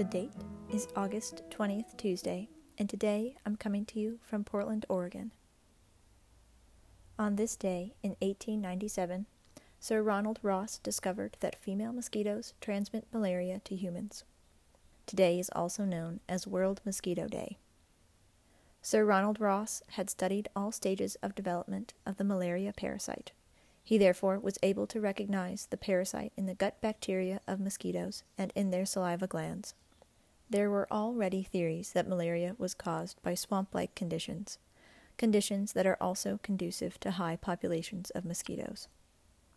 The date is August 20th, Tuesday, and today I'm coming to you from Portland, Oregon. On this day in 1897, Sir Ronald Ross discovered that female mosquitoes transmit malaria to humans. Today is also known as World Mosquito Day. Sir Ronald Ross had studied all stages of development of the malaria parasite. He therefore was able to recognize the parasite in the gut bacteria of mosquitoes and in their saliva glands. There were already theories that malaria was caused by swamp like conditions, conditions that are also conducive to high populations of mosquitoes.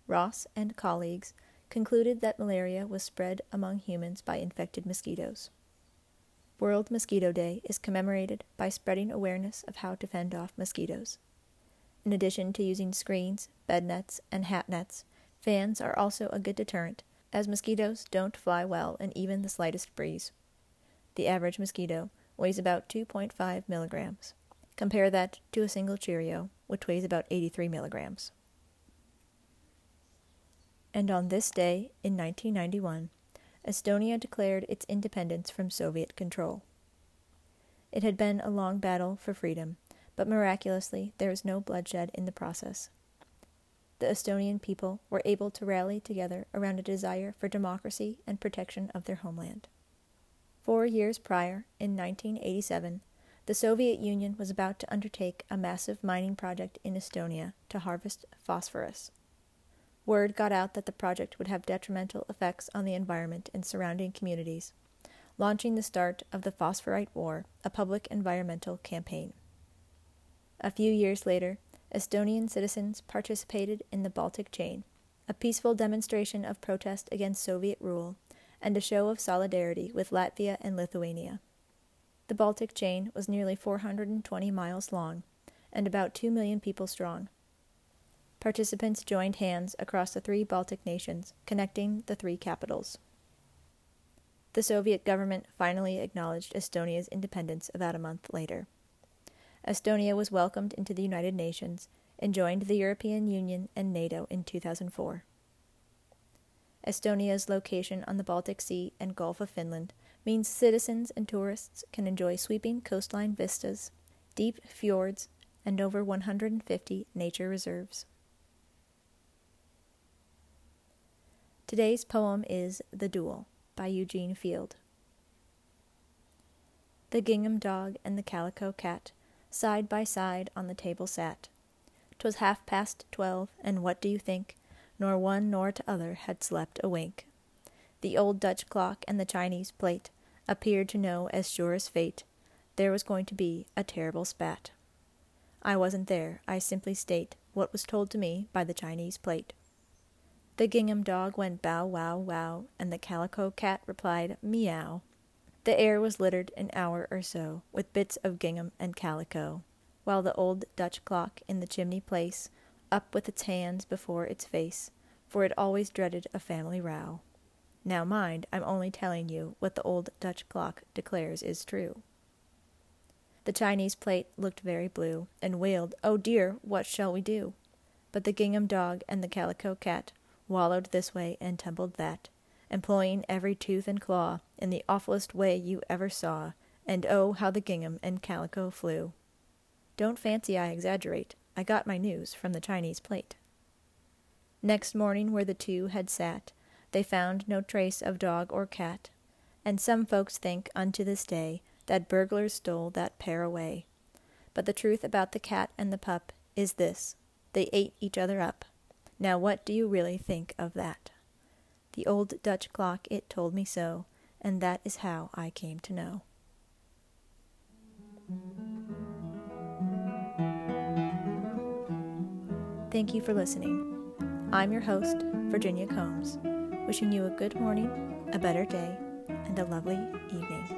Ross and colleagues concluded that malaria was spread among humans by infected mosquitoes. World Mosquito Day is commemorated by spreading awareness of how to fend off mosquitoes. In addition to using screens, bed nets, and hat nets, fans are also a good deterrent, as mosquitoes don't fly well in even the slightest breeze. The average mosquito weighs about 2.5 milligrams. Compare that to a single Cheerio, which weighs about 83 milligrams. And on this day, in 1991, Estonia declared its independence from Soviet control. It had been a long battle for freedom, but miraculously there was no bloodshed in the process. The Estonian people were able to rally together around a desire for democracy and protection of their homeland. Four years prior, in 1987, the Soviet Union was about to undertake a massive mining project in Estonia to harvest phosphorus. Word got out that the project would have detrimental effects on the environment and surrounding communities, launching the start of the Phosphorite War, a public environmental campaign. A few years later, Estonian citizens participated in the Baltic Chain, a peaceful demonstration of protest against Soviet rule and a show of solidarity with Latvia and Lithuania. The Baltic chain was nearly 420 miles long and about 2 million people strong. Participants joined hands across the three Baltic nations, connecting the three capitals. The Soviet government finally acknowledged Estonia's independence about a month later. Estonia was welcomed into the United Nations and joined the European Union and NATO in 2004. Estonia's location on the Baltic Sea and Gulf of Finland means citizens and tourists can enjoy sweeping coastline vistas, deep fjords, and over 150 nature reserves. Today's poem is The Duel by Eugene Field. The gingham dog and the calico cat side by side on the table sat. 'Twas half past twelve, and what do you think? Nor one nor t'other had slept a wink. The old Dutch clock and the Chinese plate appeared to know as sure as fate there was going to be a terrible spat. I wasn't there, I simply state what was told to me by the Chinese plate. The gingham dog went bow wow wow, and the calico cat replied meow. The air was littered an hour or so with bits of gingham and calico, while the old Dutch clock in the chimney place up with its hands before its face, for it always dreaded a family row. Now mind, I'm only telling you what the old Dutch clock declares is true. The Chinese plate looked very blue, and wailed, Oh dear, what shall we do? But the gingham dog and the calico cat wallowed this way and tumbled that, employing every tooth and claw in the awfullest way you ever saw, and oh, how the gingham and calico flew. Don't fancy I exaggerate. I got my news from the Chinese plate. Next morning, where the two had sat, they found no trace of dog or cat, and some folks think unto this day that burglars stole that pair away. But the truth about the cat and the pup is this they ate each other up. Now, what do you really think of that? The old Dutch clock, it told me so, and that is how I came to know. Thank you for listening. I'm your host, Virginia Combs, wishing you a good morning, a better day, and a lovely evening.